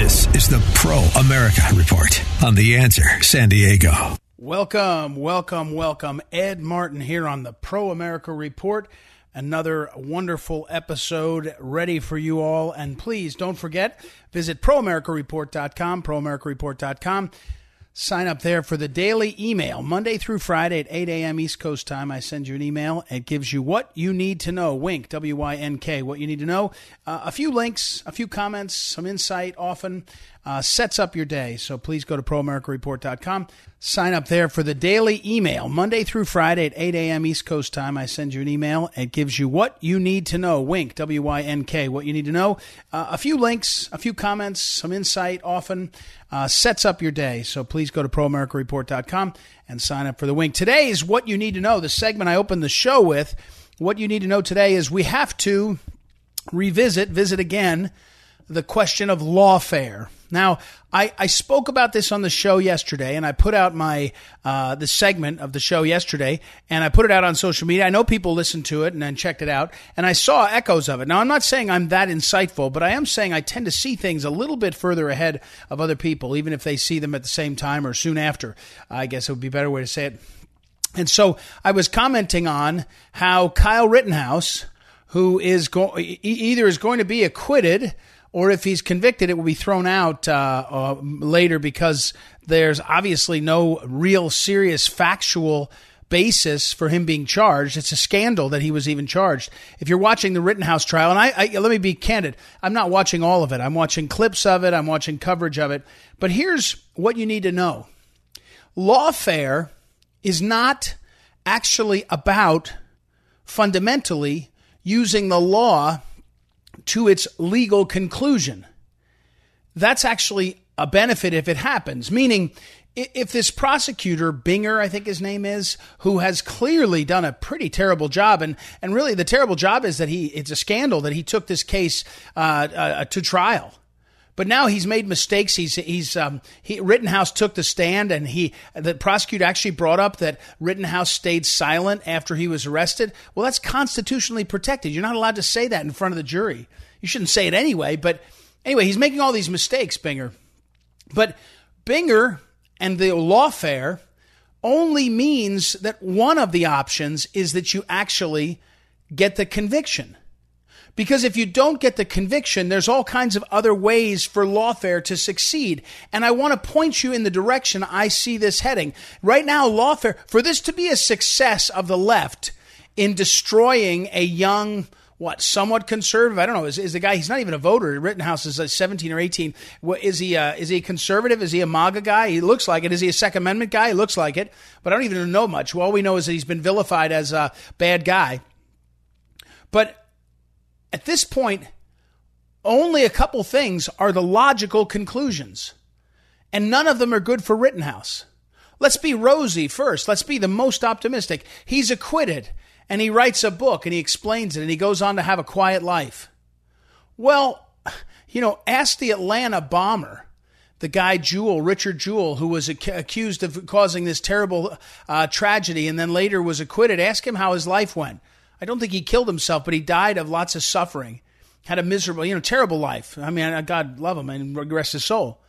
This is the Pro America Report on The Answer San Diego. Welcome, welcome, welcome. Ed Martin here on the Pro America Report. Another wonderful episode ready for you all. And please don't forget, visit proamericareport.com, proamericareport.com. Sign up there for the daily email, Monday through Friday at 8 a.m. East Coast time. I send you an email. It gives you what you need to know. Wink, W Y N K, what you need to know. Uh, a few links, a few comments, some insight often uh, sets up your day. So please go to proamericareport.com. Sign up there for the daily email, Monday through Friday at 8 a.m. East Coast time. I send you an email. It gives you what you need to know. Wink, W Y N K, what you need to know. Uh, a few links, a few comments, some insight often uh, sets up your day. So please go to proamericareport.com and sign up for the wink. Today is what you need to know. The segment I opened the show with. What you need to know today is we have to revisit, visit again, the question of lawfare. Now, I, I spoke about this on the show yesterday, and I put out my uh, the segment of the show yesterday, and I put it out on social media. I know people listened to it and then checked it out, and I saw echoes of it. Now, I'm not saying I'm that insightful, but I am saying I tend to see things a little bit further ahead of other people, even if they see them at the same time or soon after. I guess it would be a better way to say it. And so I was commenting on how Kyle Rittenhouse, who is go- either is going to be acquitted or if he's convicted, it will be thrown out uh, uh, later because there's obviously no real serious factual basis for him being charged. It's a scandal that he was even charged. If you're watching the Rittenhouse trial, and I, I let me be candid, I'm not watching all of it. I'm watching clips of it. I'm watching coverage of it. But here's what you need to know: lawfare is not actually about fundamentally using the law to its legal conclusion. That's actually a benefit if it happens, meaning if this prosecutor, Binger, I think his name is, who has clearly done a pretty terrible job, and, and really the terrible job is that he, it's a scandal that he took this case uh, uh, to trial. But now he's made mistakes. He's he's um, he, Rittenhouse took the stand, and he the prosecutor actually brought up that Rittenhouse stayed silent after he was arrested. Well, that's constitutionally protected. You're not allowed to say that in front of the jury. You shouldn't say it anyway. But anyway, he's making all these mistakes, Binger. But Binger and the lawfare only means that one of the options is that you actually get the conviction. Because if you don't get the conviction, there's all kinds of other ways for lawfare to succeed. And I want to point you in the direction I see this heading. Right now, lawfare, for this to be a success of the left in destroying a young, what, somewhat conservative? I don't know. Is, is the guy, he's not even a voter. Rittenhouse is a 17 or 18. What, is he, uh, is he a conservative? Is he a MAGA guy? He looks like it. Is he a Second Amendment guy? He looks like it. But I don't even know much. All we know is that he's been vilified as a bad guy. But at this point, only a couple things are the logical conclusions, and none of them are good for Rittenhouse. Let's be rosy first. Let's be the most optimistic. He's acquitted, and he writes a book, and he explains it, and he goes on to have a quiet life. Well, you know, ask the Atlanta bomber the guy Jewell, Richard Jewell, who was ac- accused of causing this terrible uh, tragedy and then later was acquitted. Ask him how his life went. I don't think he killed himself, but he died of lots of suffering. Had a miserable, you know, terrible life. I mean, God love him and rest his soul.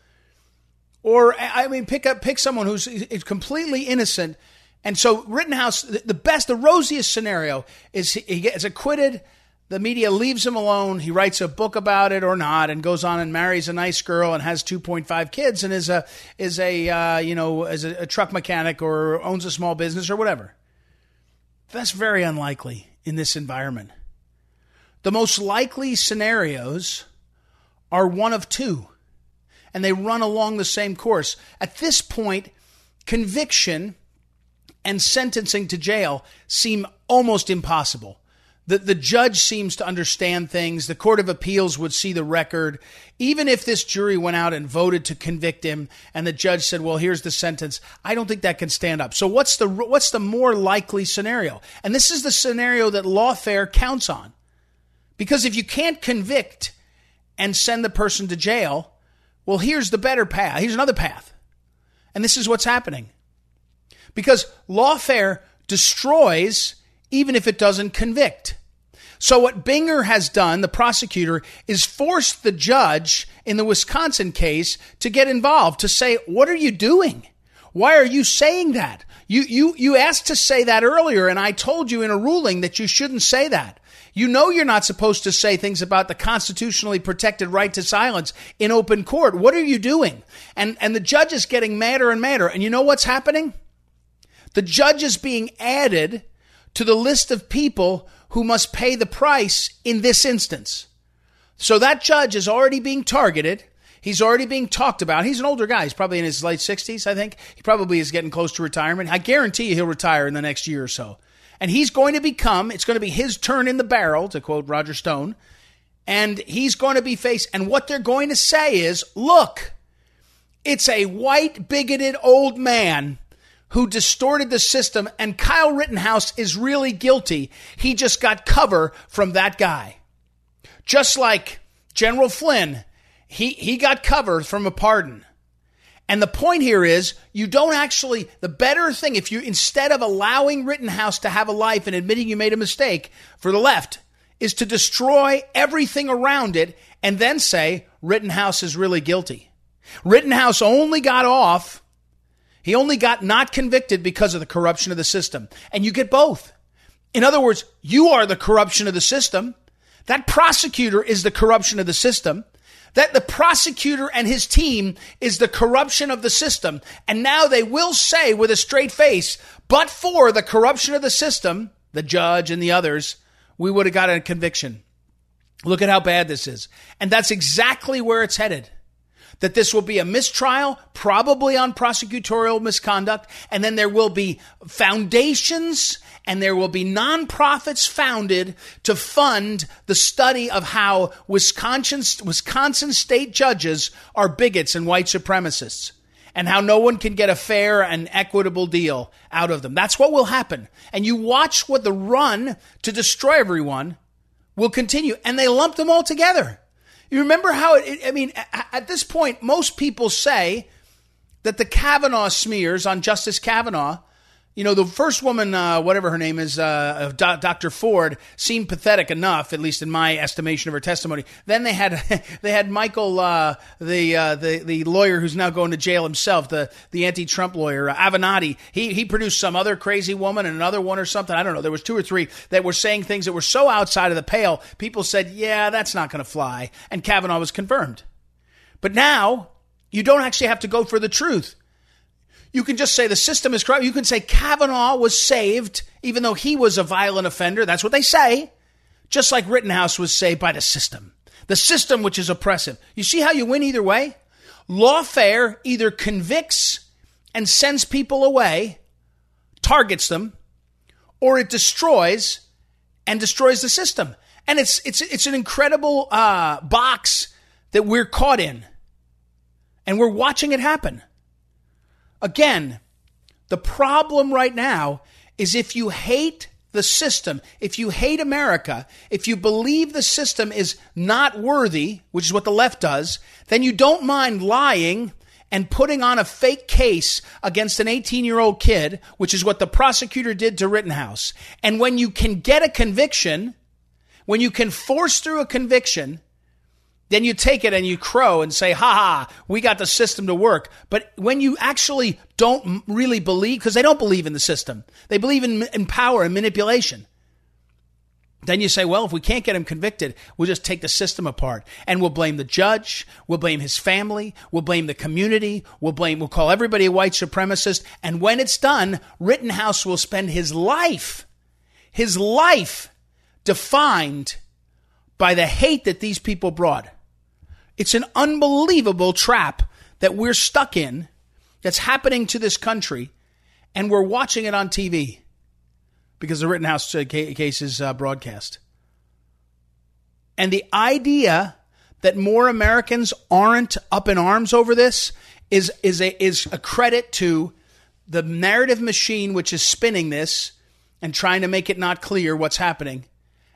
Or I mean, pick up pick someone who's completely innocent. And so Rittenhouse, the best, the rosiest scenario is he gets acquitted. The media leaves him alone. He writes a book about it or not, and goes on and marries a nice girl and has 2.5 kids and is a is a uh, you know as a, a truck mechanic or owns a small business or whatever. That's very unlikely in this environment. The most likely scenarios are one of two, and they run along the same course. At this point, conviction and sentencing to jail seem almost impossible. The, the judge seems to understand things. The Court of Appeals would see the record. Even if this jury went out and voted to convict him and the judge said, well, here's the sentence, I don't think that can stand up. So what's the, what's the more likely scenario? And this is the scenario that lawfare counts on. Because if you can't convict and send the person to jail, well, here's the better path. Here's another path. And this is what's happening. Because lawfare destroys even if it doesn't convict. So what Binger has done, the prosecutor, is forced the judge in the Wisconsin case to get involved, to say, what are you doing? Why are you saying that? You, you, you asked to say that earlier, and I told you in a ruling that you shouldn't say that. You know you're not supposed to say things about the constitutionally protected right to silence in open court. What are you doing? And, and the judge is getting madder and madder. And you know what's happening? The judge is being added to the list of people who must pay the price in this instance. So that judge is already being targeted. He's already being talked about. He's an older guy. He's probably in his late 60s, I think. He probably is getting close to retirement. I guarantee you he'll retire in the next year or so. And he's going to become, it's going to be his turn in the barrel, to quote Roger Stone. And he's going to be faced, and what they're going to say is look, it's a white, bigoted old man who distorted the system, and Kyle Rittenhouse is really guilty. He just got cover from that guy. Just like General Flynn, he, he got cover from a pardon. And the point here is you don't actually, the better thing, if you, instead of allowing Rittenhouse to have a life and admitting you made a mistake for the left, is to destroy everything around it and then say Rittenhouse is really guilty. Rittenhouse only got off he only got not convicted because of the corruption of the system. And you get both. In other words, you are the corruption of the system. That prosecutor is the corruption of the system. That the prosecutor and his team is the corruption of the system. And now they will say with a straight face, but for the corruption of the system, the judge and the others, we would have got a conviction. Look at how bad this is. And that's exactly where it's headed that this will be a mistrial, probably on prosecutorial misconduct, and then there will be foundations and there will be nonprofits founded to fund the study of how Wisconsin, Wisconsin state judges are bigots and white supremacists and how no one can get a fair and equitable deal out of them. That's what will happen. And you watch what the run to destroy everyone will continue. And they lump them all together. You remember how it, I mean, at this point, most people say that the Kavanaugh smears on Justice Kavanaugh you know, the first woman, uh, whatever her name is, uh, Dr. Ford, seemed pathetic enough, at least in my estimation of her testimony. Then they had they had Michael, uh, the uh, the the lawyer who's now going to jail himself, the the anti-Trump lawyer, uh, Avenatti. He he produced some other crazy woman and another one or something. I don't know. There was two or three that were saying things that were so outside of the pale. People said, "Yeah, that's not going to fly," and Kavanaugh was confirmed. But now you don't actually have to go for the truth. You can just say the system is corrupt. You can say Kavanaugh was saved, even though he was a violent offender. That's what they say. Just like Rittenhouse was saved by the system. The system which is oppressive. You see how you win either way? Lawfare either convicts and sends people away, targets them, or it destroys and destroys the system. And it's it's it's an incredible uh, box that we're caught in, and we're watching it happen. Again, the problem right now is if you hate the system, if you hate America, if you believe the system is not worthy, which is what the left does, then you don't mind lying and putting on a fake case against an 18 year old kid, which is what the prosecutor did to Rittenhouse. And when you can get a conviction, when you can force through a conviction, then you take it and you crow and say, ha ha, we got the system to work. But when you actually don't really believe, because they don't believe in the system, they believe in, in power and manipulation. Then you say, well, if we can't get him convicted, we'll just take the system apart and we'll blame the judge. We'll blame his family. We'll blame the community. We'll blame, we'll call everybody a white supremacist. And when it's done, Rittenhouse will spend his life, his life defined by the hate that these people brought. It's an unbelievable trap that we're stuck in that's happening to this country, and we're watching it on TV. because the Rittenhouse uh, case is uh, broadcast. And the idea that more Americans aren't up in arms over this is is a is a credit to the narrative machine which is spinning this and trying to make it not clear what's happening.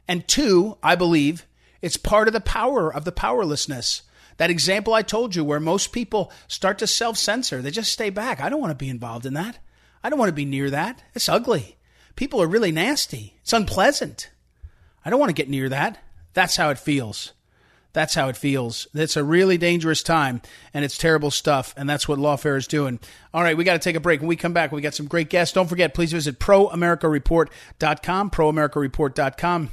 And two, I believe, it's part of the power of the powerlessness. That example I told you where most people start to self-censor, they just stay back. I don't want to be involved in that. I don't want to be near that. It's ugly. People are really nasty. It's unpleasant. I don't want to get near that. That's how it feels. That's how it feels. It's a really dangerous time, and it's terrible stuff, and that's what Lawfare is doing. All right, we got to take a break. When we come back, we got some great guests. Don't forget, please visit proamericareport.com, proamericareport.com,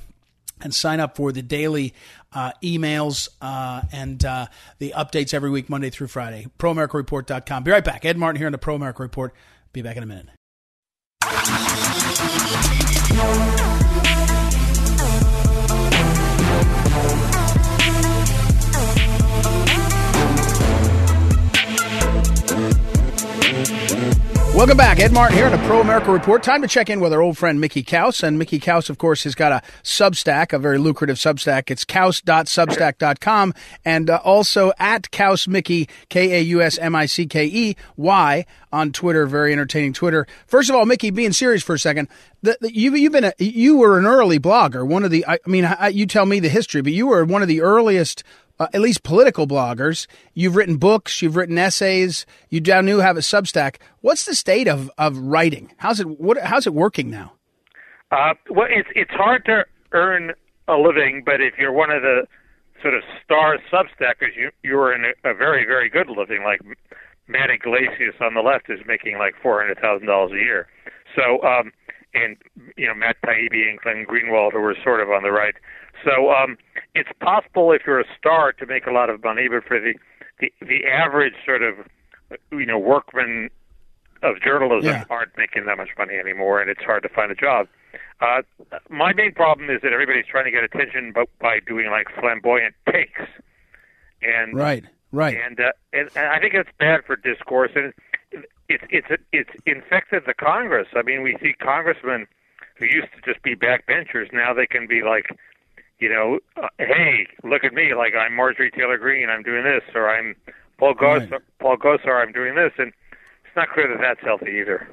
and sign up for the daily uh, emails uh, and uh, the updates every week, Monday through Friday. ProAmericaReport.com. Be right back. Ed Martin here on the Pro America Report. Be back in a minute. Welcome back. Ed Martin here on the Pro America Report. Time to check in with our old friend Mickey Kaus. And Mickey Kaus, of course, has got a Substack, a very lucrative Substack. It's kaus.substack.com and uh, also at Kaus Mickey, K A U S M I C K E Y on Twitter. Very entertaining Twitter. First of all, Mickey, being serious for a second, the, the, you, you've been a, you were an early blogger. One of the, I, I mean, I, you tell me the history, but you were one of the earliest uh, at least political bloggers. You've written books, you've written essays. You down new have a Substack. What's the state of, of writing? How's it what, how's it working now? Uh, well, it's it's hard to earn a living, but if you're one of the sort of star Substackers, you you're in a, a very very good living. Like Matt Yglesias on the left is making like four hundred thousand dollars a year. So, um, and you know Matt Taibbi and Glenn Greenwald, who were sort of on the right. So um, it's possible if you're a star to make a lot of money, but for the the, the average sort of you know workman of journalism yeah. aren't making that much money anymore, and it's hard to find a job. Uh, my main problem is that everybody's trying to get attention by, by doing like flamboyant takes, and right, right, and, uh, and and I think it's bad for discourse, and it's it's it's infected the Congress. I mean, we see congressmen who used to just be backbenchers now they can be like you know, uh, hey, look at me, like I'm Marjorie Taylor Greene, I'm doing this, or I'm Paul Gosar, right. Paul Gosar, I'm doing this, and it's not clear that that's healthy either.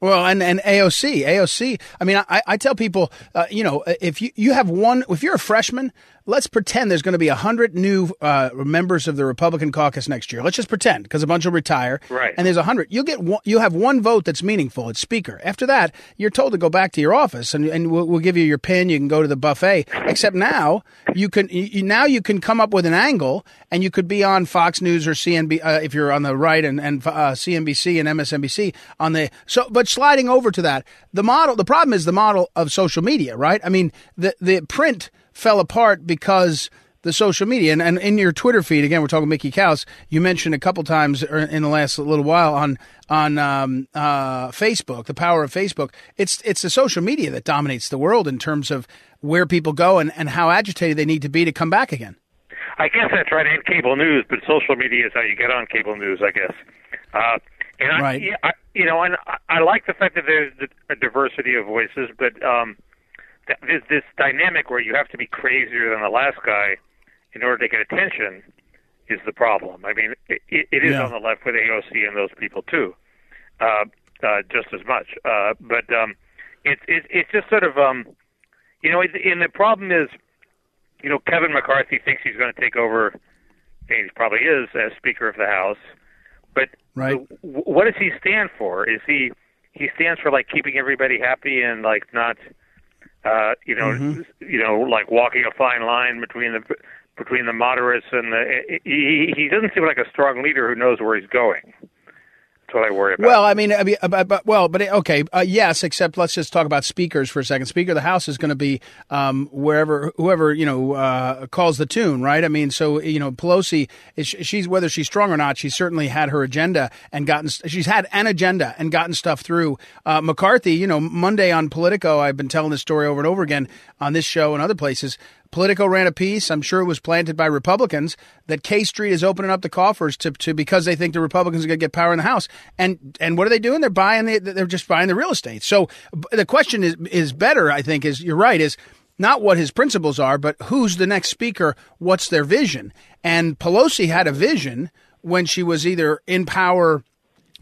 Well, and, and AOC, AOC. I mean, I, I tell people, uh, you know, if you, you have one, if you're a freshman, let's pretend there's going to be a hundred new uh, members of the Republican caucus next year. Let's just pretend because a bunch will retire. Right. And there's a hundred. You'll get one, you have one vote that's meaningful. It's speaker. After that, you're told to go back to your office and, and we'll, we'll give you your pin. You can go to the buffet. Except now you can you, now you can come up with an angle and you could be on Fox News or CNB uh, if you're on the right and and uh, CNBC and MSNBC on the so. But sliding over to that, the model, the problem is the model of social media, right? I mean, the the print fell apart because the social media and, and in your Twitter feed again, we're talking Mickey Kaus. You mentioned a couple times er, in the last little while on on um, uh, Facebook, the power of Facebook. It's it's the social media that dominates the world in terms of where people go and, and how agitated they need to be to come back again. I guess that's right, and cable news, but social media is how you get on cable news, I guess. Uh, and I, right. yeah, I, you know, and I, I like the fact that there's a diversity of voices, but um, there's this dynamic where you have to be crazier than the last guy in order to get attention is the problem. I mean, it, it is yeah. on the left with AOC and those people too, uh, uh, just as much. Uh, but um, it's it, it's just sort of um, you know, it, and the problem is, you know, Kevin McCarthy thinks he's going to take over, and he probably is as Speaker of the House. But right. what does he stand for? Is he he stands for like keeping everybody happy and like not, uh, you know, mm-hmm. you know, like walking a fine line between the between the moderates and the. He, he doesn't seem like a strong leader who knows where he's going. That's what I worry about. Well, I mean, I mean but, but, well, but okay, uh, yes. Except let's just talk about speakers for a second. Speaker of the House is going to be um, wherever, whoever you know uh, calls the tune, right? I mean, so you know, Pelosi she's whether she's strong or not, she's certainly had her agenda and gotten. She's had an agenda and gotten stuff through. Uh, McCarthy, you know, Monday on Politico, I've been telling this story over and over again on this show and other places. Politico ran a piece. I'm sure it was planted by Republicans that K Street is opening up the coffers to, to because they think the Republicans are going to get power in the House. And and what are they doing? They're buying the they're just buying the real estate. So the question is is better. I think is you're right. Is not what his principles are, but who's the next speaker? What's their vision? And Pelosi had a vision when she was either in power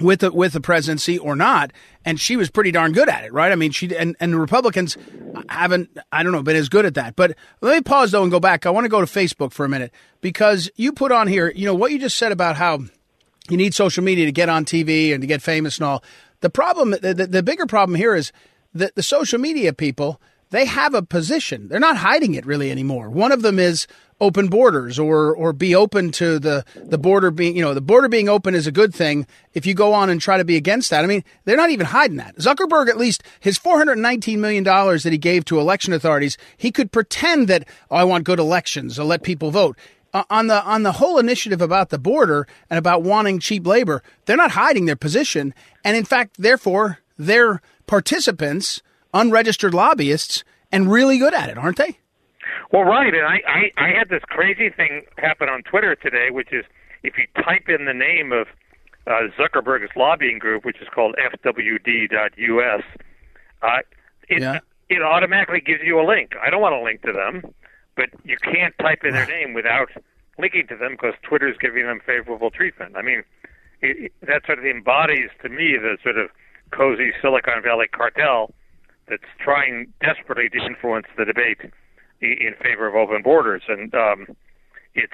with the, with the presidency or not, and she was pretty darn good at it, right? I mean, she and, and the Republicans haven't, I don't know, been as good at that. But let me pause though and go back. I want to go to Facebook for a minute because you put on here, you know, what you just said about how you need social media to get on TV and to get famous and all. The problem, the, the, the bigger problem here is that the social media people they have a position. They're not hiding it really anymore. One of them is open borders or or be open to the the border being you know the border being open is a good thing if you go on and try to be against that. I mean, they're not even hiding that. Zuckerberg at least his 419 million dollars that he gave to election authorities, he could pretend that oh, I want good elections, I'll let people vote. Uh, on the on the whole initiative about the border and about wanting cheap labor, they're not hiding their position and in fact therefore they're participants unregistered lobbyists and really good at it, aren't they? Well, right. And I, I, I had this crazy thing happen on Twitter today, which is if you type in the name of uh, Zuckerberg's lobbying group, which is called FWD.us, uh, it, yeah. it automatically gives you a link. I don't want to link to them, but you can't type in their name without linking to them because Twitter's giving them favorable treatment. I mean, it, it, that sort of embodies to me the sort of cozy Silicon Valley cartel that's trying desperately to influence the debate in favor of open borders, and um, it's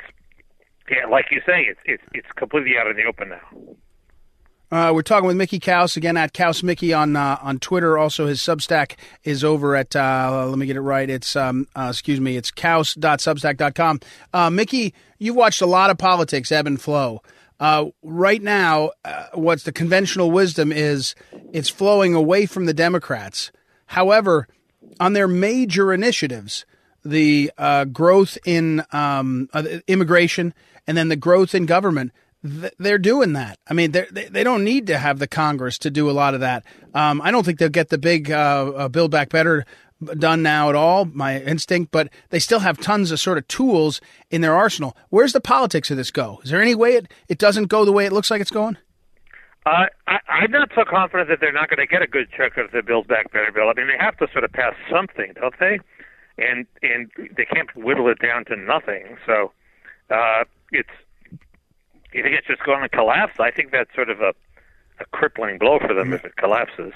yeah, like you say, it's it's it's completely out in the open now. Uh, we're talking with Mickey Kaus again at Kaus Mickey on uh, on Twitter. Also, his Substack is over at uh, let me get it right. It's um, uh, excuse me, it's kaus.substack.com. Uh, Mickey, you've watched a lot of politics ebb and flow. Uh, right now, uh, what's the conventional wisdom is it's flowing away from the Democrats. However, on their major initiatives, the uh, growth in um, uh, immigration and then the growth in government they're doing that. I mean, they they don't need to have the Congress to do a lot of that. Um, I don't think they'll get the big uh, uh, Build Back Better done now at all, my instinct, but they still have tons of sort of tools in their arsenal. Where's the politics of this go? Is there any way it, it doesn't go the way it looks like it's going? Uh, I, I'm not so confident that they're not going to get a good chunk of the Build Back Better bill. I mean, they have to sort of pass something, don't they? And and they can't whittle it down to nothing. So uh, it's you think it's just going to collapse? I think that's sort of a a crippling blow for them if it collapses.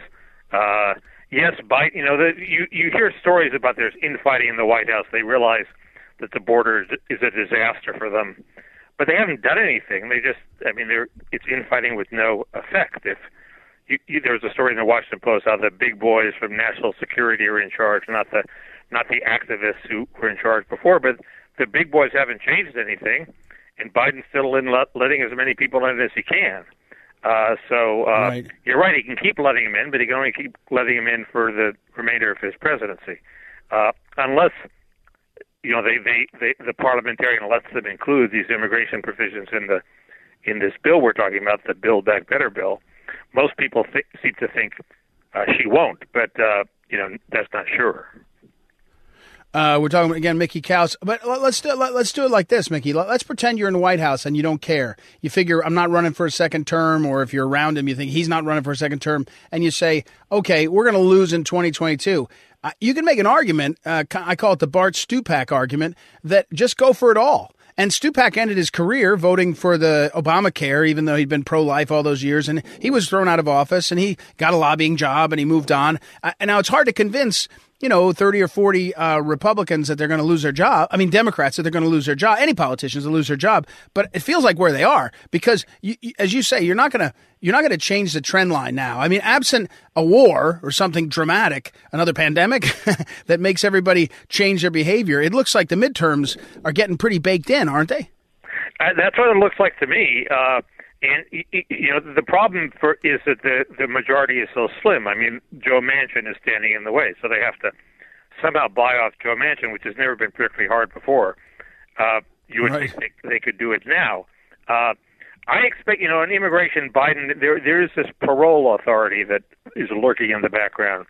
Uh, yes, Biden. You know, the, you you hear stories about there's infighting in the White House. They realize that the border is a disaster for them but they haven't done anything. They just, I mean, they're it's infighting with no effect. If you, you, there was a story in the Washington Post how the big boys from national security are in charge, not the not the activists who were in charge before, but the big boys haven't changed anything, and Biden's still in let, letting as many people in as he can. Uh, so uh, right. you're right; he can keep letting him in, but he can only keep letting him in for the remainder of his presidency, uh, unless you know, they, they, they the parliamentarian lets them include these immigration provisions in the in this bill we're talking about, the Build Back Better bill. Most people th- seem to think uh, she won't, but uh, you know that's not sure. Uh, we're talking again, Mickey Kaus. But let's do let, us do it like this, Mickey. Let's pretend you're in the White House and you don't care. You figure I'm not running for a second term, or if you're around him, you think he's not running for a second term, and you say, okay, we're going to lose in 2022 you can make an argument. Uh, I call it the Bart Stupak argument that just go for it all. And Stupak ended his career voting for the Obamacare, even though he'd been pro life all those years. And he was thrown out of office and he got a lobbying job and he moved on. Uh, and now it's hard to convince you know, 30 or 40 uh, Republicans that they're going to lose their job. I mean, Democrats that they're going to lose their job. Any politicians that lose their job. But it feels like where they are because, you, as you say, you're not going to you're not going to change the trend line now. I mean, absent a war or something dramatic, another pandemic that makes everybody change their behavior, it looks like the midterms are getting pretty baked in, aren't they? Uh, that's what it looks like to me. Uh, and you know the problem for is that the the majority is so slim. I mean, Joe Manchin is standing in the way, so they have to somehow buy off Joe Manchin, which has never been particularly hard before. Uh, you would right. think they, they could do it now. Uh, I expect, you know, in immigration, Biden there there is this parole authority that is lurking in the background.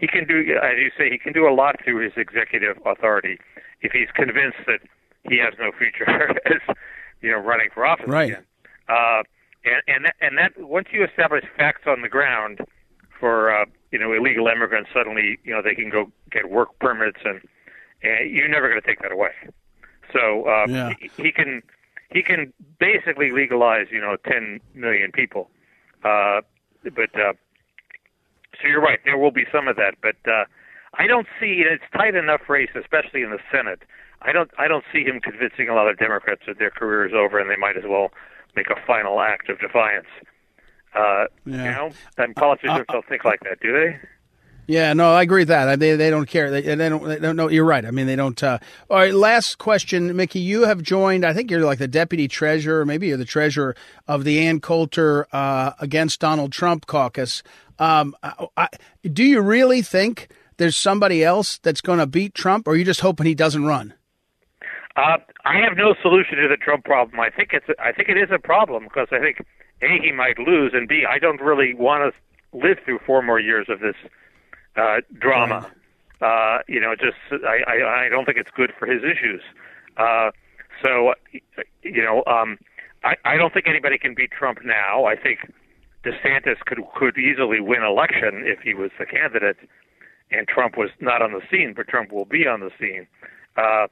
He can do, as you say, he can do a lot through his executive authority. if he's convinced that he has no future as you know running for office right. again. Uh, and and that, and that once you establish facts on the ground for uh, you know illegal immigrants, suddenly you know they can go get work permits, and, and you're never going to take that away. So uh, Yeah. he, he can he can basically legalize you know 10 million people, uh, but uh, so you're right. There will be some of that, but uh, I don't see it's tight enough race, especially in the Senate. I don't I don't see him convincing a lot of Democrats that their career is over and they might as well make a final act of defiance. Uh, You Yeah. know, and politicians don't think like that, do they? Yeah, no, I agree with that. They they don't care. They, they don't. They don't know. You're right. I mean, they don't. Uh, all right. Last question, Mickey. You have joined. I think you're like the deputy treasurer. Maybe you're the treasurer of the Ann Coulter uh, against Donald Trump caucus. Um, I, I, do you really think there's somebody else that's going to beat Trump, or are you just hoping he doesn't run? Uh, I have no solution to the Trump problem. I think it's I think it is a problem because I think a he might lose, and b I don't really want to live through four more years of this uh, drama. Uh, you know, just I, I I don't think it's good for his issues. Uh, so you know, um, I I don't think anybody can beat Trump now. I think DeSantis could could easily win election if he was the candidate, and Trump was not on the scene, but Trump will be on the scene. Uh,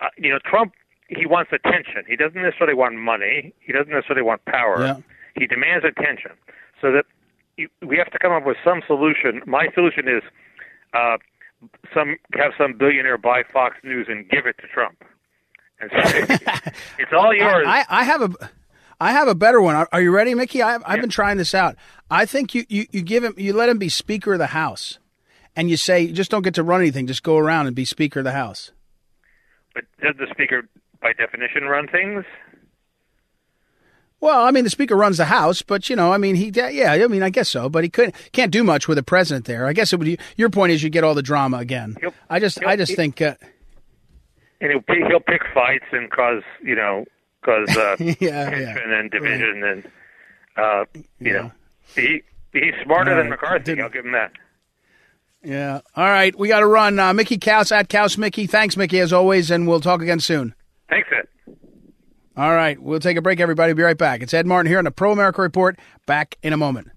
uh, you know, Trump he wants attention. He doesn't necessarily want money. He doesn't necessarily want power. Yeah. He demands attention. So that you, we have to come up with some solution. My solution is uh, some have some billionaire buy Fox News and give it to Trump. And so it's all yours. I, I have a. I have a better one. Are, are you ready, Mickey? I, I've been trying this out. I think you, you, you give him, you let him be Speaker of the House, and you say, just don't get to run anything. Just go around and be Speaker of the House. but does the speaker, by definition, run things? Well, I mean, the speaker runs the House, but you know, I mean, he, yeah, I mean, I guess so, but he couldn't, can't do much with a president there. I guess it would. Your point is, you get all the drama again. Yep. I just. I just think, uh, And he'll pick, he'll pick fights and cause you know cause uh, Yeah, yeah. and division and uh, you Yeah. know he he's smarter than. McCarthy. I'll give him that. yeah. All right, we got to run. Uh, Mickey Kaus at Kaus Mickey. Thanks, Mickey, as always, and we'll talk again soon. Thanks, Ed. All right, we'll take a break, everybody. Be right back. It's Ed Martin here on the Pro America Report. Back in a moment.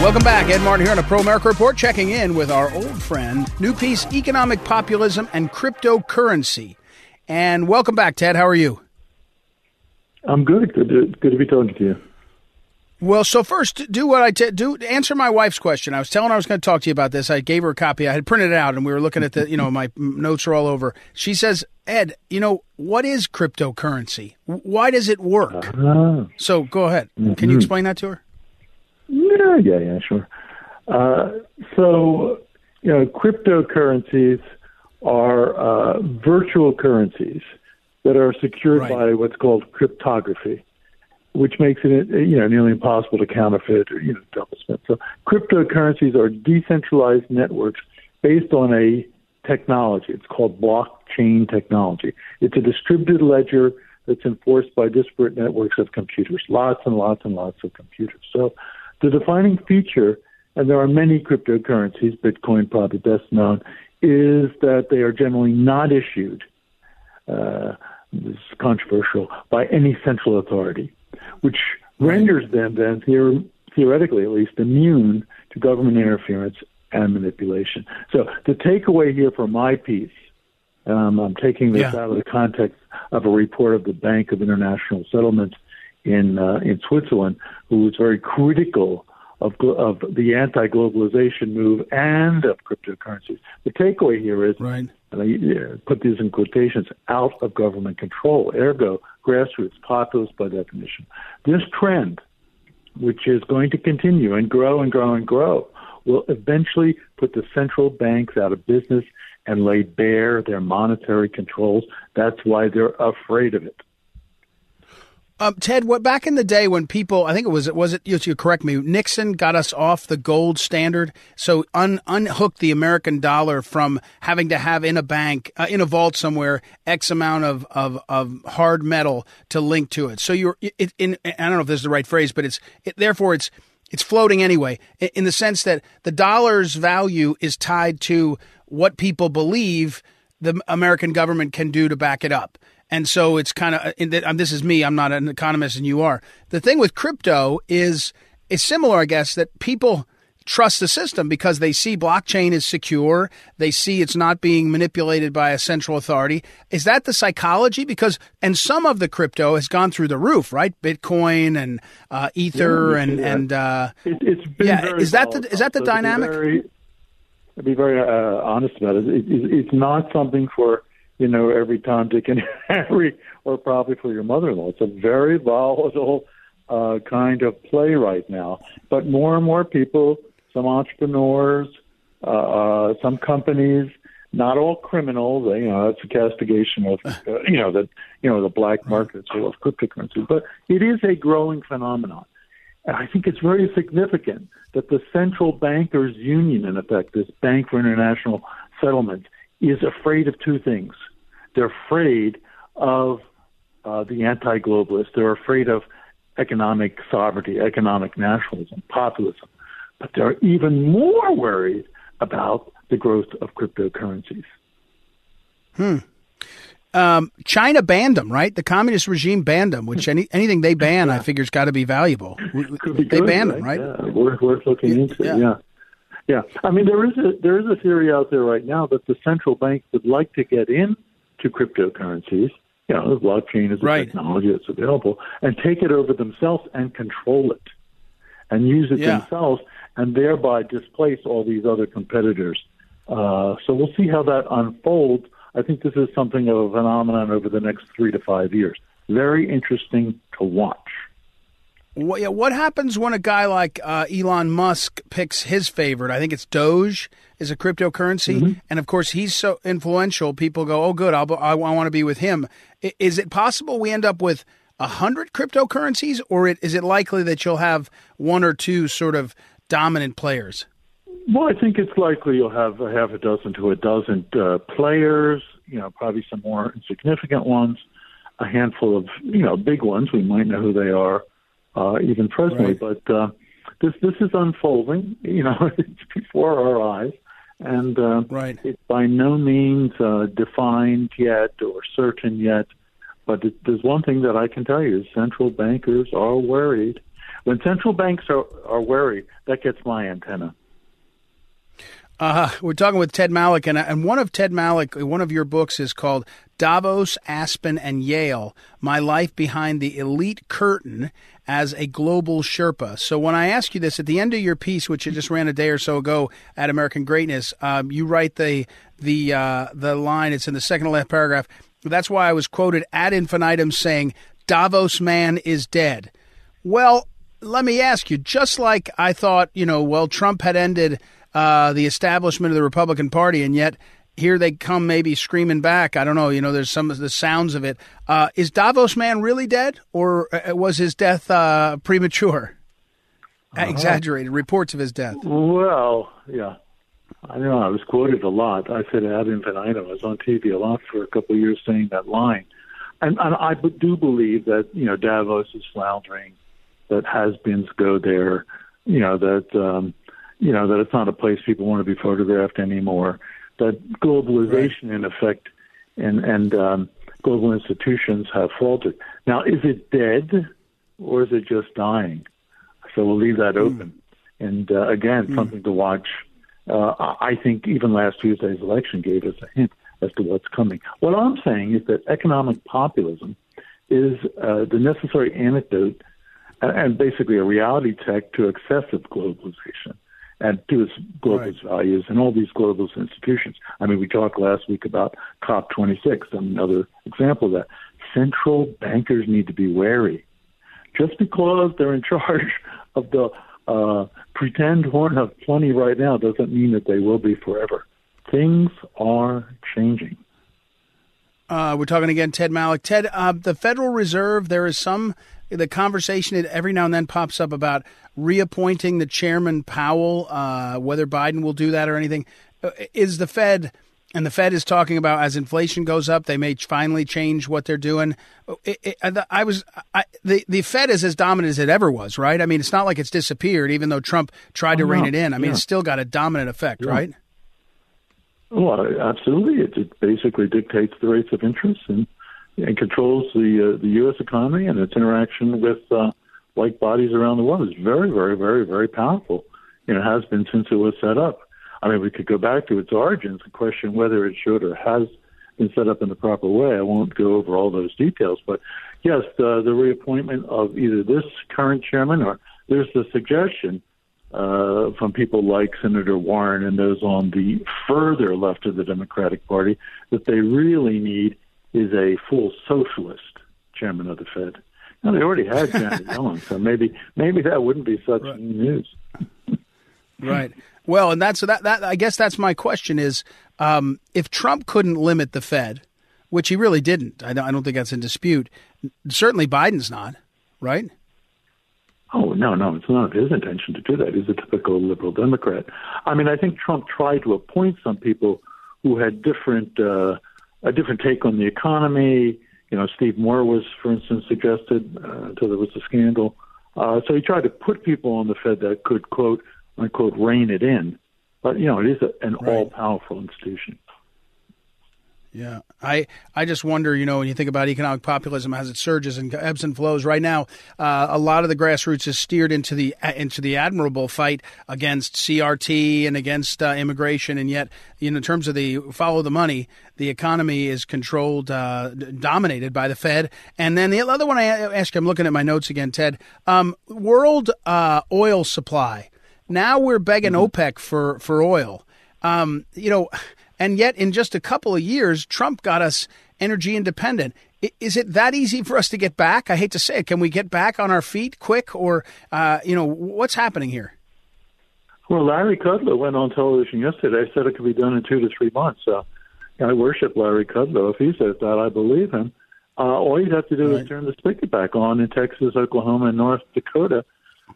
Welcome back. Ed Martin here on the Pro America Report, checking in with our old friend, new piece, Economic Populism and Cryptocurrency. And welcome back, Ted. How are you? I'm good. Good to, good to be talking to you. Well, so first, do what I t- do. Answer my wife's question. I was telling her I was going to talk to you about this. I gave her a copy. I had printed it out, and we were looking at the. You know, my notes are all over. She says, "Ed, you know what is cryptocurrency? Why does it work?" Ah, So go ahead. Can you explain that to her? yeah, yeah, yeah, sure. Uh, so, you know, cryptocurrencies are uh, virtual currencies that are secured Right. by what's called cryptography, which makes it, you know, nearly impossible to counterfeit or, you know, double spend. So, cryptocurrencies are decentralized networks based on a technology. It's called blockchain technology. It's a distributed ledger that's enforced by disparate networks of computers, lots and lots and lots of computers. So the defining feature, and there are many cryptocurrencies, Bitcoin probably best known, is that they are generally not issued. Uh, this is controversial by any central authority, which renders them then theor- theoretically at least immune to government interference and manipulation. So the takeaway here for my piece, um, I'm taking this Yeah. out of the context of a report of the Bank of International Settlements in uh, in Switzerland, who was very critical of of the anti-globalization move and of cryptocurrencies. The takeaway here is Right. And I put these in quotations, out of government control, ergo grassroots, populist by definition. This trend, which is going to continue and grow and grow and grow, will eventually put the central banks out of business and lay bare their monetary controls. That's why they're afraid of it. Um, Ted, what back in the day when people, I think it was, was it, you, correct me, Nixon got us off the gold standard, so un, unhooked the American dollar from having to have in a bank, uh, in a vault somewhere, X amount of, of, of hard metal to link to it. So you're, it, in, I don't know if this is the right phrase, but it's, it, therefore it's, it's floating anyway, in the sense that the dollar's value is tied to what people believe the American government can do to back it up. And so it's kind of um, this is me. I'm not an economist, and you are. The thing with crypto is it's similar, I guess, that people trust the system because they see blockchain is secure. They see it's not being manipulated by a central authority. Is that the psychology? Because and some of the crypto has gone through the roof, right? Bitcoin and uh, Ether yeah, and and uh, it, yeah. Is that the is that the dynamic? Very, I'll be very uh, honest about it. it. It's not something for you know, every Tom, Dick, and Harry, or probably for your mother-in-law. It's a very volatile uh, kind of play right now. But more and more people, some entrepreneurs, uh, uh, some companies, not all criminals. You know, that's a castigation of uh, you know that you know the black market of cryptocurrency. But it is a growing phenomenon. And I think it's very significant that the central bankers union, in effect, this Bank for International Settlements, is afraid of two things. They're afraid of uh, the anti globalists, they're afraid of economic sovereignty, economic nationalism, populism. But they're even more worried about the growth of cryptocurrencies. Hmm. Um, China banned them, right? The communist regime banned them, which any, anything they ban, yeah. I figure, has got to be valuable. Be they banned them, right? Yeah, worth, worth looking yeah. into. Yeah. Yeah, I mean there is a there is a theory out there right now that the central bank would like to get in to cryptocurrencies. You know, the blockchain is a right. technology that's available, and take it over themselves and control it, and use it yeah. themselves, and thereby displace all these other competitors. Uh, so we'll see how that unfolds. I think this is something of a phenomenon over the next three to five years. Very interesting to watch. What, yeah, what happens when a guy like uh, Elon Musk picks his favorite? I think it's Doge is a cryptocurrency, mm-hmm. and of course he's so influential. People go, "Oh, good, I'll, I, I want to be with him." Is it possible we end up with a hundred cryptocurrencies, or is it likely that you'll have one or two sort of dominant players? Well, I think it's likely you'll have a half a dozen to a dozen uh, players. You know, probably some more insignificant ones, a handful of you know big ones. We might know who they are uh, even presently. Right. But uh, this this is unfolding. You know, it's before our eyes, and uh, right. it's by no means uh, defined yet or certain yet. But it, there's one thing that I can tell you: central bankers are worried. When central banks are, are worried, that gets my antenna. Uh, we're talking with Ted Malloch, and, and one of Ted Malloch, one of your books is called Davos, Aspen, and Yale My Life Behind the Elite Curtain as a Global Sherpa. So, when I ask you this at the end of your piece, which you just ran a day or so ago at American Greatness, um, you write the, the, uh, the line, it's in the second to last paragraph. That's why I was quoted ad infinitum saying, Davos man is dead. Well, let me ask you, just like I thought, you know, well, Trump had ended uh, the establishment of the Republican Party, and yet here they come maybe screaming back. I don't know. You know, there's some of the sounds of it. Uh, is Davos man really dead, or uh, was his death uh, premature? Uh-huh. Exaggerated reports of his death. Well, yeah. I know I was quoted a lot. I said ad infinitum. I was on TV a lot for a couple of years saying that line. And, and I do believe that, you know, Davos is floundering, that has-beens go there, you know, that, um, you know, that it's not a place people want to be photographed anymore that globalization, right. in effect, and and um, global institutions have faltered. Now, is it dead or is it just dying? So we'll leave that hmm. open. Mm. And uh, again, mm. something to watch. Uh, I think even last Tuesday's election gave us a hint as to what's coming. What I'm saying is that economic populism is uh, the necessary antidote and basically a reality check to excessive globalization and to its global right. values and all these global institutions. I mean, we talked last week about COP26, another example of that. Central bankers need to be wary. Just because they're in charge of the uh, pretend horn of plenty right now doesn't mean that they will be forever. Things are changing. Uh, we're talking again, Ted Malloch. Ted, uh, the Federal Reserve, there is some, the conversation that every now and then pops up about reappointing the chairman Powell, uh, whether Biden will do that or anything. Uh, is the Fed, and the Fed is talking about as inflation goes up, they may finally change what they're doing. It, it, I was, I, the, the Fed is as dominant as it ever was, right? I mean, it's not like it's disappeared, even though Trump tried to oh, rein it in. I mean, yeah. it's still got a dominant effect, yeah. right? Well, absolutely. It, it basically dictates the rates of interest and, and controls the uh, the U.S. economy and its interaction with uh, like bodies around the world. It's very, very, very, very powerful. You know, has been since it was set up. I mean, we could go back to its origins and question whether it should or has been set up in the proper way. I won't go over all those details, but yes, the, the reappointment of either this current chairman or there's the suggestion uh, from people like Senator Warren and those on the further left of the Democratic Party that they really need is a full socialist chairman of the Fed. Now they already had Janet Yellen, so maybe maybe that wouldn't be such right. news. right. Well, and that's that. That I guess that's my question: is um, if Trump couldn't limit the Fed, which he really didn't, I don't, I don't think that's in dispute. Certainly, Biden's not, right? Oh no, no, it's not his intention to do that. He's a typical liberal Democrat. I mean, I think Trump tried to appoint some people who had different uh, a different take on the economy. You know, Steve Moore was, for instance, suggested uh, until there was a scandal. Uh, so he tried to put people on the Fed that could quote unquote rein it in. But you know, it is a, an right. all powerful institution. Yeah, I I just wonder, you know, when you think about economic populism as it surges and ebbs and flows. Right now, uh, a lot of the grassroots is steered into the into the admirable fight against CRT and against uh, immigration, and yet, you know, in terms of the follow the money, the economy is controlled, uh, dominated by the Fed. And then the other one I ask, I'm looking at my notes again, Ted. Um, world uh, oil supply. Now we're begging mm-hmm. OPEC for for oil. Um, you know and yet, in just a couple of years, Trump got us energy independent. Is it that easy for us to get back? I hate to say it. Can we get back on our feet quick, or uh, you know, what's happening here? Well, Larry Kudlow went on television yesterday. Said it could be done in two to three months. So I worship Larry Kudlow. If he says that, I believe him. Uh, all you'd have to do right. is turn the spigot back on in Texas, Oklahoma, and North Dakota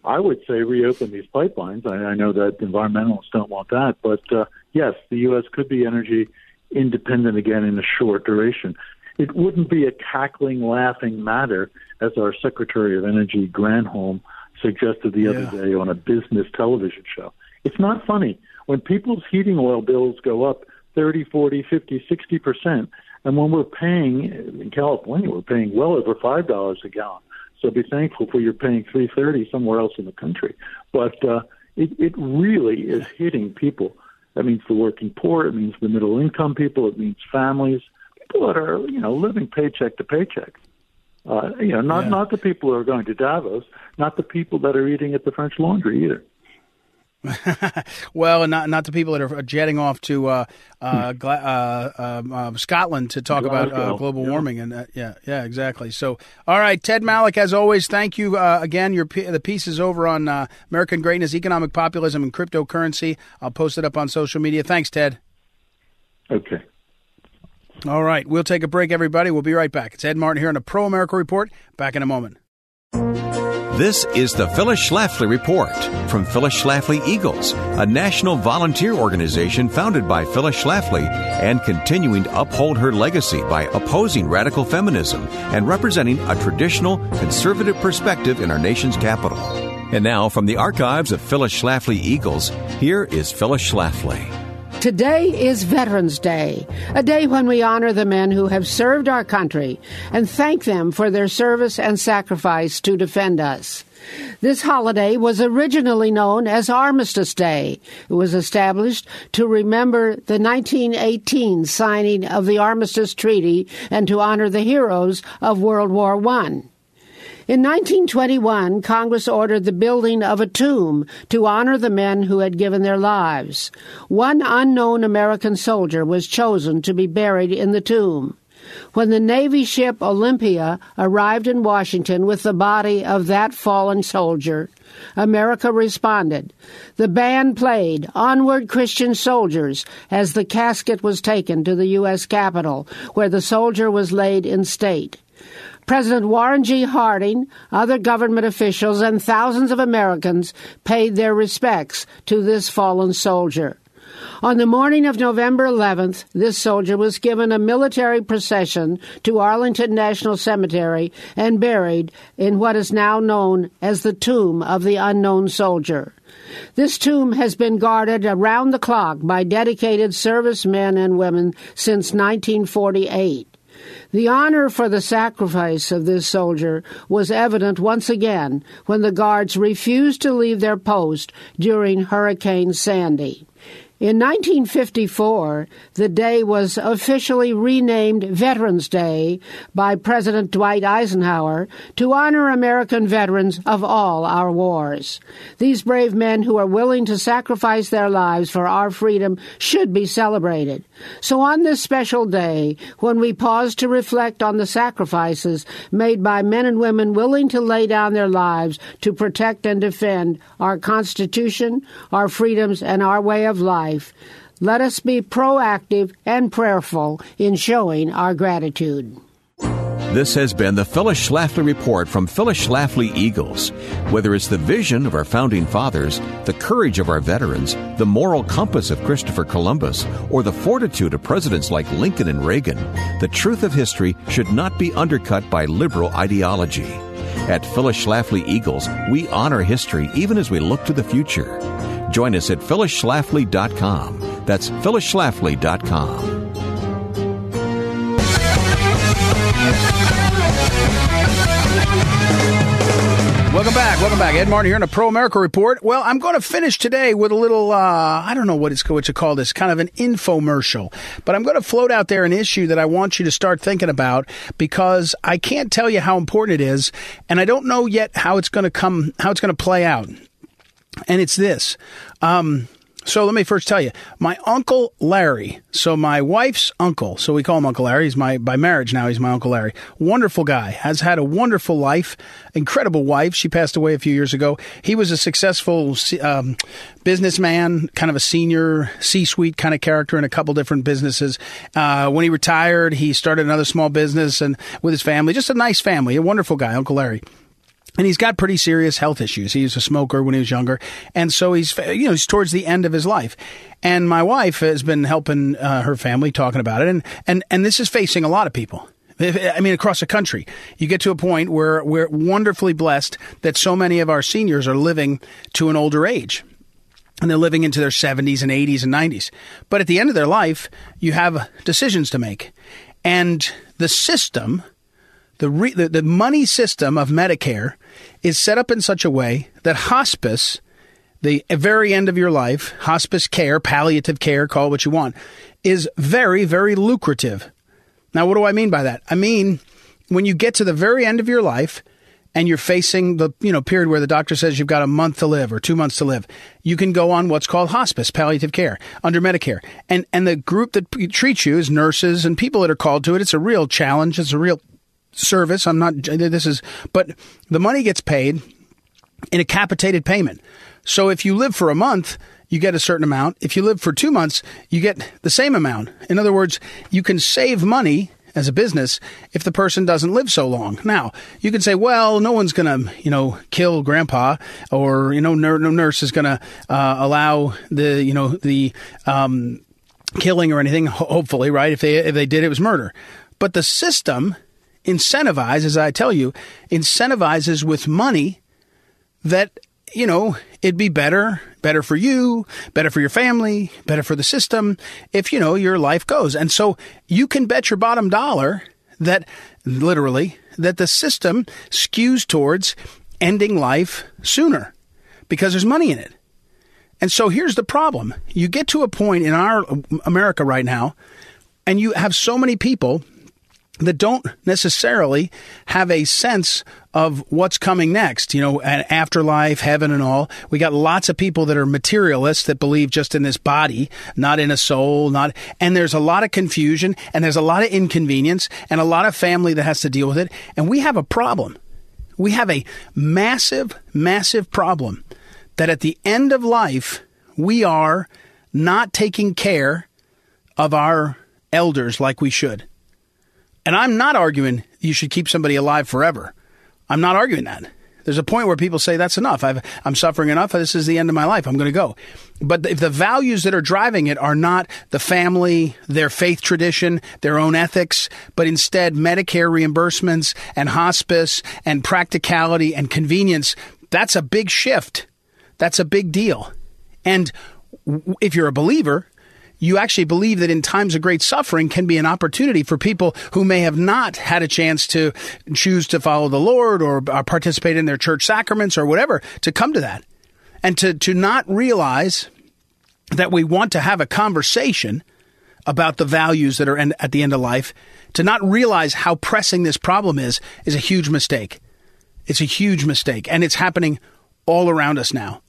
I would say reopen these pipelines. I, I know that environmentalists don't want that, but uh, yes, the U.S. could be energy independent again in a short duration. It wouldn't be a cackling, laughing matter, as our Secretary of Energy Granholm suggested the yeah. other day on a business television show. It's not funny when people's heating oil bills go up 30, 40, 50, 60 percent, and when we're paying in California, we're paying well over five dollars a gallon so be thankful for you're paying 330 somewhere else in the country. But uh, it, it really is hitting people. That means the working poor. It means the middle income people. It means families, people that are you know living paycheck to paycheck. Uh, you know, not yeah. not the people who are going to Davos, not the people that are eating at the French Laundry either. well, not not the people that are jetting off to uh, uh, hmm. uh, um, uh Scotland to talk Glasgow. about uh, global yeah. warming, and uh, yeah, yeah, exactly. So, all right, Ted Malloch, as always, thank you again. Your the piece is over on American greatness, economic populism, and cryptocurrency. I'll post it up on social media. Thanks, Ted. Okay. All right, we'll take a break, everybody. We'll be right back. It's Ed Martin here on the Pro America Report. Back in a moment. This is the Phyllis Schlafly Report from Phyllis Schlafly Eagles, a national volunteer organization founded by Phyllis Schlafly and continuing to uphold her legacy by opposing radical feminism and representing a traditional conservative perspective in our nation's capital. And now, from the archives of Phyllis Schlafly Eagles, here is Phyllis Schlafly. Today is Veterans Day, a day when we honor the men who have served our country and thank them for their service and sacrifice to defend us. This holiday was originally known as Armistice Day. It was established to remember the 1918 signing of the Armistice Treaty and to honor the heroes of World War I. In 1921, Congress ordered the building of a tomb to honor the men who had given their lives. One unknown American soldier was chosen to be buried in the tomb. When the Navy ship Olympia arrived in Washington with the body of that fallen soldier, America responded. The band played Onward Christian Soldiers as the casket was taken to the U.S. Capitol, where the soldier was laid in state. President Warren G. Harding, other government officials, and thousands of Americans paid their respects to this fallen soldier. On the morning of November 11th, this soldier was given a military procession to Arlington National Cemetery and buried in what is now known as the Tomb of the Unknown Soldier. This tomb has been guarded around the clock by dedicated servicemen and women since 1948. The honor for the sacrifice of this soldier was evident once again when the guards refused to leave their post during Hurricane Sandy. In 1954, the day was officially renamed Veterans Day by President Dwight Eisenhower to honor American veterans of all our wars. These brave men who are willing to sacrifice their lives for our freedom should be celebrated. So on this special day, when we pause to reflect on the sacrifices made by men and women willing to lay down their lives to protect and defend our Constitution, our freedoms, and our way of life, let us be proactive and prayerful in showing our gratitude. This has been the Phyllis Schlafly Report from Phyllis Schlafly Eagles. Whether it's the vision of our founding fathers, the courage of our veterans, the moral compass of Christopher Columbus, or the fortitude of presidents like Lincoln and Reagan, the truth of history should not be undercut by liberal ideology. At Phyllis Schlafly Eagles, we honor history even as we look to the future. Join us at phyllisschlafly.com. That's phyllisschlafly.com. Welcome back. Welcome back. Ed Martin here in a Pro America Report. Well, I'm going to finish today with a little, uh, I don't know what it's, what to call this, kind of an infomercial. But I'm going to float out there an issue that I want you to start thinking about because I can't tell you how important it is. And I don't know yet how it's going to come, how it's going to play out. And it's this. Um, so let me first tell you, my uncle Larry. So my wife's uncle. So we call him Uncle Larry. He's my by marriage now. He's my Uncle Larry. Wonderful guy. Has had a wonderful life. Incredible wife. She passed away a few years ago. He was a successful um, businessman, kind of a senior C-suite kind of character in a couple different businesses. Uh, when he retired, he started another small business and with his family. Just a nice family. A wonderful guy, Uncle Larry and he's got pretty serious health issues. He was a smoker when he was younger, and so he's you know he's towards the end of his life. And my wife has been helping uh, her family talking about it, and and and this is facing a lot of people. I mean, across the country, you get to a point where we're wonderfully blessed that so many of our seniors are living to an older age. And they're living into their 70s and 80s and 90s. But at the end of their life, you have decisions to make. And the system, the, re- the, the money system of Medicare is set up in such a way that hospice, the very end of your life, hospice care, palliative care, call what you want, is very, very lucrative. Now, what do I mean by that? I mean, when you get to the very end of your life and you're facing the you know period where the doctor says you've got a month to live or two months to live, you can go on what's called hospice, palliative care under Medicare. And and the group that treats you is nurses and people that are called to it. It's a real challenge. It's a real service. I'm not, this is, but the money gets paid in a capitated payment. So if you live for a month, you get a certain amount. If you live for two months, you get the same amount. In other words, you can save money as a business if the person doesn't live so long. Now, you can say, well, no one's going to, you know, kill grandpa or, you know, no, nurse is going to uh, allow the, you know, the um, killing or anything, hopefully, right? If they, if they did, it was murder. But the system incentivize, as I tell you, incentivizes with money that, you know, it'd be better, better for you, better for your family, better for the system if, you know, your life goes. And so you can bet your bottom dollar that literally that the system skews towards ending life sooner because there's money in it. And so here's the problem. You get to a point in our America right now and you have so many people that don't necessarily have a sense of what's coming next, you know, an afterlife, heaven and all. We got lots of people that are materialists that believe just in this body, not in a soul, not, and there's a lot of confusion and there's a lot of inconvenience and a lot of family that has to deal with it. And we have a problem. We have a massive, massive problem that at the end of life, we are not taking care of our elders like we should. And I'm not arguing you should keep somebody alive forever. I'm not arguing that. There's a point where people say that's enough. i am suffering enough. This is the end of my life. I'm going to go. But if the values that are driving it are not the family, their faith tradition, their own ethics, but instead Medicare reimbursements and hospice and practicality and convenience, that's a big shift. That's a big deal. And if you're a believer, you actually believe that in times of great suffering can be an opportunity for people who may have not had a chance to choose to follow the Lord or uh, participate in their church sacraments or whatever to come to that. And to, to not realize that we want to have a conversation about the values that are at the end of life, to not realize how pressing this problem is, is a huge mistake. It's a huge mistake. And it's happening all around us now.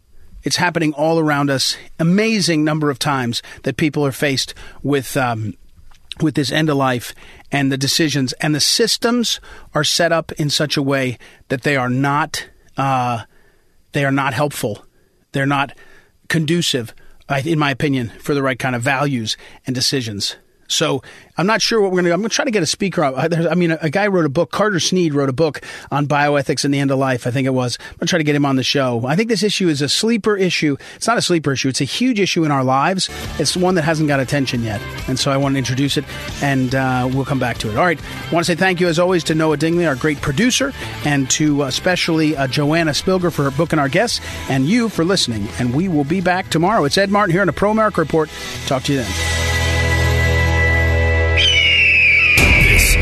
It's happening all around us. Amazing number of times that people are faced with um, with this end of life and the decisions and the systems are set up in such a way that they are not uh, they are not helpful. They're not conducive, in my opinion, for the right kind of values and decisions. So I'm not sure what we're going to do. I'm going to try to get a speaker. I mean, a, guy wrote a book. Carter Snead wrote a book on bioethics and the end of life. I think it was. I'm going to try to get him on the show. I think this issue is a sleeper issue. It's not a sleeper issue. It's a huge issue in our lives. It's one that hasn't got attention yet, and so I want to introduce it, and uh, we'll come back to it. All right. I want to say thank you as always to Noah Dingley, our great producer, and to uh, especially uh, Joanna Spilger for booking our guests, and you for listening. And we will be back tomorrow. It's Ed Martin here on a Pro America Report. Talk to you then.